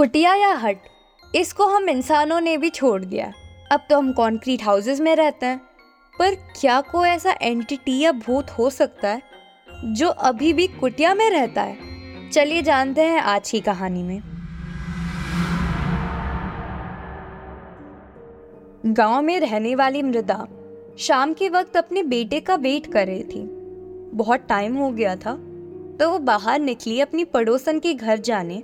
कुटिया या हट? इसको हम इंसानों ने भी छोड़ दिया। अब तो हम कॉन्क्रीट हाउसेस में रहते हैं। पर क्या कोई ऐसा एंटिटी या भूत हो सकता है, जो अभी भी कुटिया में रहता है? चलिए जानते हैं आज की कहानी में। गाँव में रहने वाली मृदा शाम के वक्त अपने बेटे का वेट कर रही थी। बहुत टाइम हो गया था तो वो बाहर निकली अपनी पड़ोसन के घर जाने।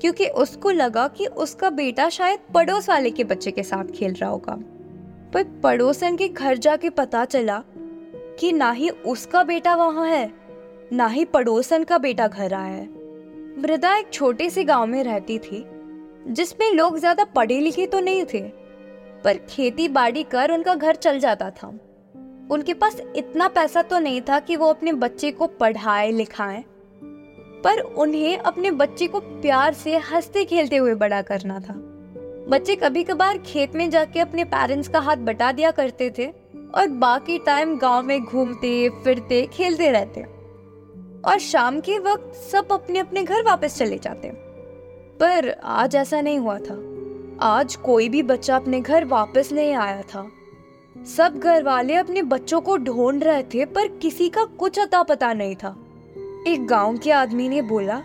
क्योंकि उसको लगा कि उसका बेटा शायद पड़ोस वाले के बच्चे के साथ खेल रहा होगा। पर पड़ोसन के घर जाके पता चला कि ना ही उसका बेटा वहाँ है, ना ही पड़ोसन का बेटा घर आया है। मृदा एक छोटे से गाँव में रहती थी, जिसमें लोग ज़्यादा पढ़े लिखे तो नहीं थे, पर खेती बाड़ी कर उनका घर चल जाता था। उनके पास इतना पैसा तो नहीं था कि वो अपने बच्चे को पढ़ाए, लिखाएँ पर उन्हें अपने बच्चे को प्यार से हँसते खेलते हुए बड़ा करना था। बच्चे कभी कभार खेत में जाके अपने पेरेंट्स का हाथ बटा दिया करते थे और बाकी टाइम गाँव में घूमते, फिरते, खेलते रहते। और शाम के वक्त सब अपने अपने घर वापस चले जाते। पर आज ऐसा नहीं हुआ था। आज कोई भी बच्चा अपने घर वापस नहीं आया था। सब घर वाले अपने बच्चों को ढूंढ रहे थे पर किसी का कुछ अता पता नहीं था। एक गाँव के आदमी ने बोला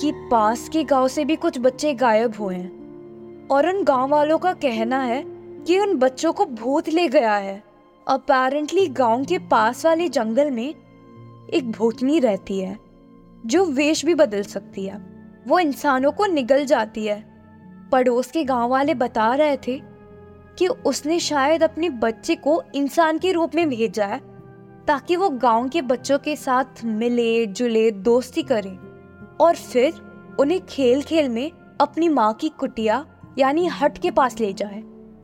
कि पास के गाँव से भी कुछ बच्चे गायब हुए हैं और उन गाँव वालों का कहना है कि उन बच्चों को भूत ले गया है। अपेरेंटली गाँव के पास वाले जंगल में एक भूतनी रहती है, जो वेश भी बदल सकती है। वो इंसानों को निगल जाती है। पड़ोस के गाँव वाले बता रहे थे कि उसने शायद अपने बच्चे को इंसान के रूप में भेजा है। ताकि वो गाँव के बच्चों के साथ मिले, जुले, दोस्ती करे। और फिर उन्हें खेल खेल में अपनी माँ की कुटिया, यानी हट के पास ले जाए।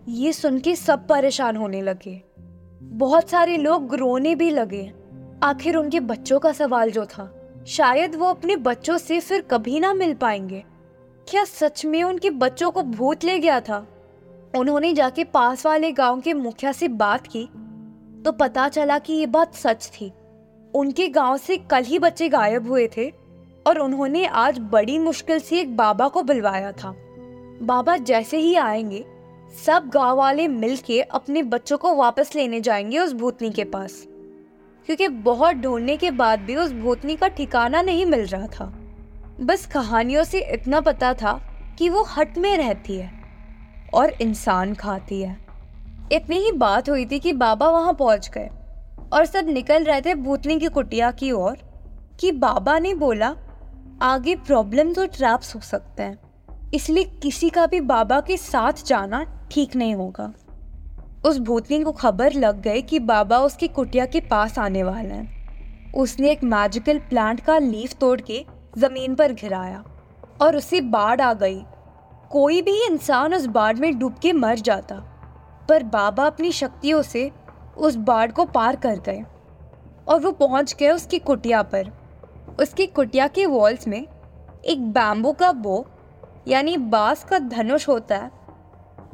ये सुन के सब परेशान होने लगे। बहुत सारे लोग रोने भी लगे। आखिर उनके बच्चों का सवाल जो था, शायद वो अपने बच्चों से फिर कभी ना मिल पाएँगे। क्या सच में उनके बच्चों को भूत ले गया था? उन्होंने जाके पास वाले गाँव के मुखिया से बात की तो पता चला कि ये बात सच थी। उनके गाँव से कल ही बच्चे गायब हुए थे और उन्होंने आज बड़ी मुश्किल से एक बाबा को बुलवाया था। बाबा जैसे ही आएँगे, सब गाँव वाले मिलके अपने बच्चों को वापस लेने जाएँगे उस भूतनी के पास। क्योंकि बहुत ढूँढने के बाद भी उस भूतनी का ठिकाना नहीं मिल रहा था। बस कहानियों से इतना पता था कि वो हट में रहती है और इंसान खाती है। इतनी ही बात हुई थी कि बाबा वहाँ पहुँच गए और सब निकल रहे थे भूतनी की कुटिया की ओर कि बाबा ने बोला, आगे प्रॉब्लम्स और ट्रैप्स हो सकते हैं, इसलिए किसी का भी बाबा के साथ जाना ठीक नहीं होगा. उस भूतनी को खबर लग गई कि बाबा उसकी कुटिया के पास आने वाले हैं। उसने एक मैजिकल प्लांट का लीफ तोड़ के ज़मीन पर गिराया और उसे बाढ़ आ गई। कोई भी इंसान उस बाढ़ में डूब के मर जाता। पर बाबा अपनी शक्तियों से उस बाढ़ को पार कर गए और वो पहुँच गए उसकी कुटिया पर। उसकी कुटिया के वॉल्स में एक बैम्बू का बो यानी बाँस का धनुष होता है,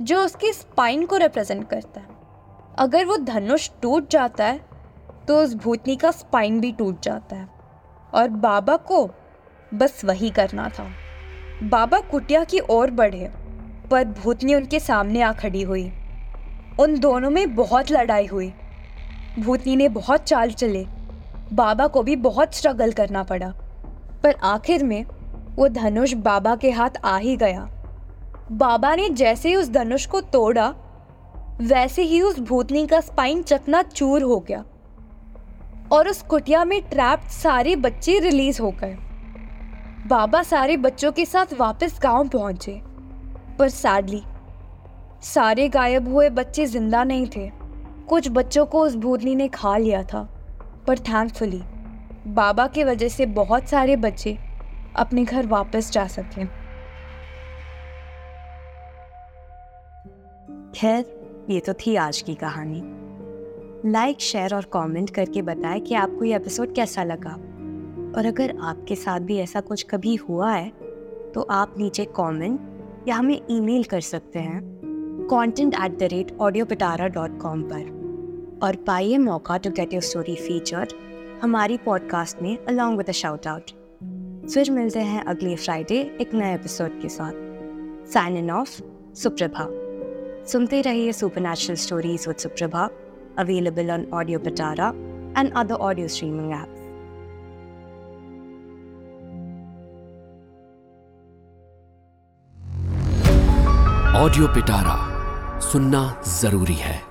जो उसकी स्पाइन को रिप्रेजेंट करता है। अगर वो धनुष टूट जाता है तो उस भूतनी का स्पाइन भी टूट जाता है। और बाबा को बस वही करना था। बाबा कुटिया की ओर बढ़े, पर भूतनी उनके सामने आ खड़ी हुई। उन दोनों में बहुत लड़ाई हुई। भूतनी ने बहुत चाल चले। बाबा को भी बहुत स्ट्रगल करना पड़ा। पर आखिर में वो धनुष बाबा के हाथ आ ही गया। बाबा ने जैसे ही उस धनुष को तोड़ा, वैसे ही उस भूतनी का स्पाइन चकना चूर हो गया और उस कुटिया में ट्रैप्ड सारे बच्चे रिलीज़ हो गए। बाबा सारे बच्चों के साथ वापस गाँव पहुँचे। पर सैडली सारे गायब हुए बच्चे ज़िंदा नहीं थे। कुछ बच्चों को उस भूतनी ने खा लिया था, पर थैंकफुली बाबा की वजह से बहुत सारे बच्चे अपने घर वापस जा सके। खैर, ये तो थी आज की कहानी। लाइक शेयर और कमेंट करके बताएँ कि आपको ये एपिसोड कैसा लगा। और अगर आपके साथ भी ऐसा कुछ कभी हुआ है तो आप नीचे कमेंट या हमें ईमेल कर सकते हैं। Content at the rate Audio Pitara dot com पर। और पाइए मौका to get your story feature हमारी पॉडकास्ट में अलॉन्ग विद शाउट आउट फिर मिलते हैं अगले फ्राइडे एक नए एपिसोड के साथ। साइन इन ऑफ़ सुप्रभा सुनते रहिए supernatural stories with Suprabha available on Audio Pitara and other audio streaming app Audio Pitara सुनना ज़रूरी है।